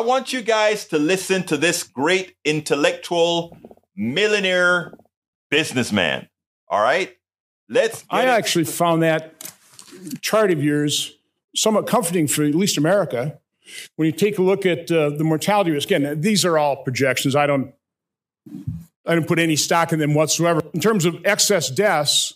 I want you guys to listen to this great intellectual millionaire businessman. All right? Let's I actually found that chart of yours somewhat comforting for at least America. When you take a look at uh, the mortality risk, again, these are all projections. I don't, I don't put any stock in them whatsoever. In terms of excess deaths,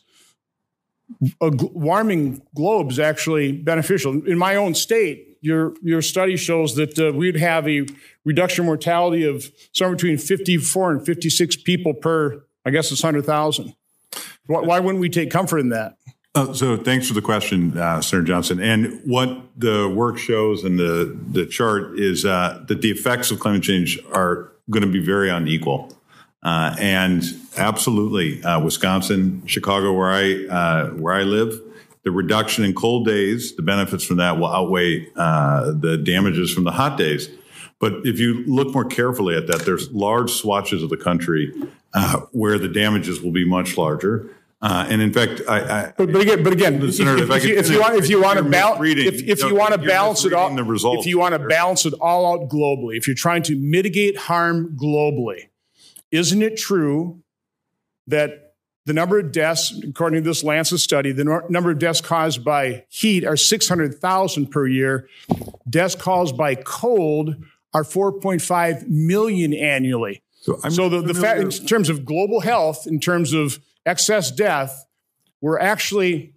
a warming globe is actually beneficial. In my own state, your your study shows that uh, we'd have a reduction mortality of somewhere between 54 and 56 people per, I guess it's 100,000. Why, why wouldn't we take comfort in that? Uh, so thanks for the question, uh, Senator Johnson. And what the work shows and the, the chart is uh, that the effects of climate change are going to be very unequal. Uh, and absolutely, uh, Wisconsin, Chicago, where I uh, where I live, the reduction in cold days, the benefits from that will outweigh the damages from the hot days. But if you look more carefully at that, there's large swatches of the country where the damages will be much larger. Uh, and in fact, I, I but, but, again, but again, if, if, if, you, if, you, want, if you want to balance, if, if you, want to balance it all, if you want to balance it all out globally, if you're trying to mitigate harm globally, isn't it true that the number of deaths, according to this Lancet study, the no- number of deaths caused by heat are 600,000 per year. Deaths caused by cold are 4.5 million annually. So, so the, the fact, in terms of global health, in terms of excess death, we're actually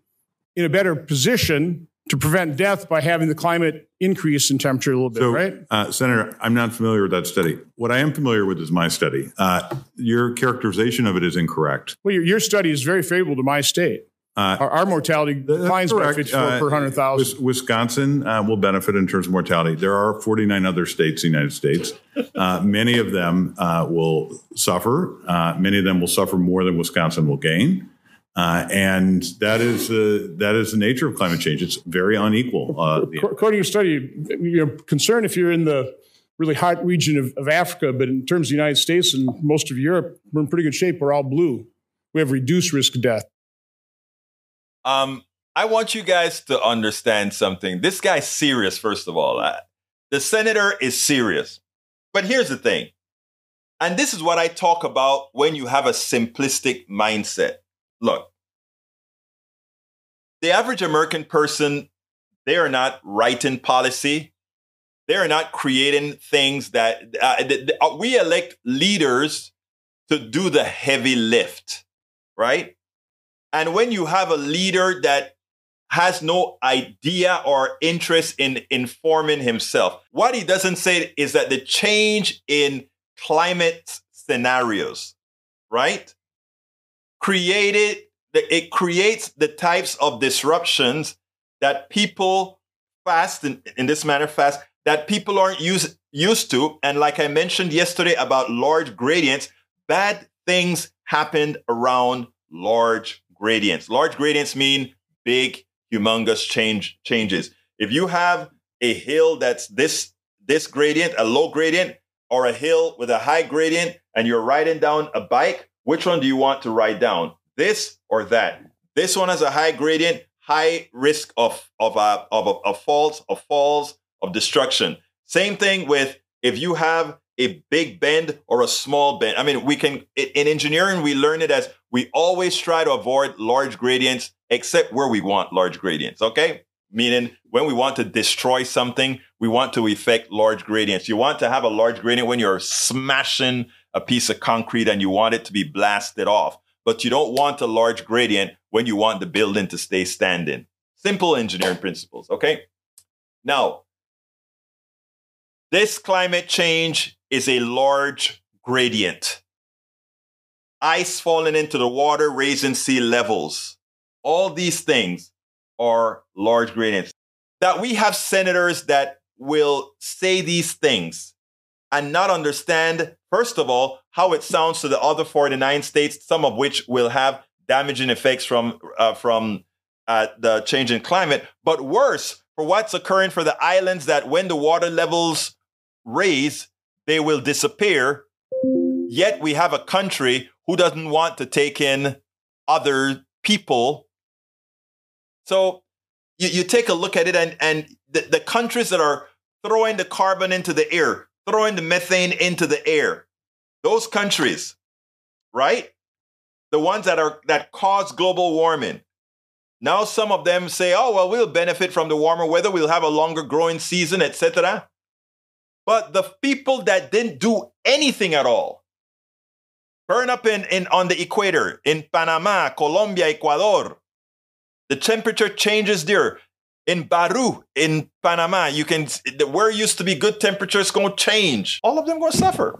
in a better position to prevent death by having the climate increase in temperature a little bit, so, right? Uh, Senator, I'm not familiar with that study. What I am familiar with is my study. Uh, your characterization of it is incorrect. Well, your, your study is very favorable to my state. Uh, our, our, mortality declines by 54 uh, per 100,000. Wisconsin uh, will benefit in terms of mortality. There are 49 other states in the United States. Uh, many of them uh, will suffer. Uh, many of them will suffer more than Wisconsin will gain. And that is the that is the nature of climate change. It's very unequal. According to your study, you're concerned if you're in the really hot region of, of Africa, but in terms of the United States and most of Europe, we're in pretty good shape. We're all blue. We have reduced risk of death. Um, I want you guys to understand something. This guy's serious, first of all. Uh, the senator is serious. But here's the thing. And this is what I talk about when you have a simplistic mindset. Look, the average American person, they are not writing policy. They are not creating things that uh, uh we elect leaders to do the heavy lift, right? And when you have a leader that has no idea or interest in informing himself, what he doesn't say is that the change in climate scenarios, right? Created, it creates the types of disruptions that people fast, in, in this manner, fast, that people aren't used, used to. And like I mentioned yesterday about large gradients, bad things happened around large gradients. Large gradients mean big, humongous change changes. If you have a hill that's this this gradient, a low gradient, or a hill with a high gradient, and you're riding down a bike, which one do you want to write down? This or that? This one has a high gradient, high risk of of uh, of, of, of of falls, of destruction. Same thing with if you have a big bend or a small bend. I mean, we can, in engineering, we learn it as we always try to avoid large gradients, except where we want large gradients, okay? Meaning when we want to destroy something, we want to effect large gradients. You want to have a large gradient when you're smashing a piece of concrete and you want it to be blasted off. But you don't want a large gradient when you want the building to stay standing. Simple engineering principles, okay? Now, this climate change is a large gradient. Ice falling into the water, raising sea levels. All these things are large gradients. That we have senators that will say these things and not understand, first of all, how it sounds to the other 49 states, some of which will have damaging effects from, uh, from uh, the change in climate, but worse, for what's occurring for the islands that when the water levels raise, they will disappear. Yet we have a country who doesn't want to take in other people. So you, you take a look at it, and, and the, the countries that are throwing the carbon into the air, throwing the methane into the air. Those countries, right? The ones that are that cause global warming. Now some of them say, "Oh, well, we'll benefit from the warmer weather. We'll have a longer growing season, etc." But the people that didn't do anything at all, burn up in, in on the equator in Panama, Colombia, Ecuador, the temperature changes there. In Baru, in Panama, you can where used to be good temperatures going to change. All of them going to suffer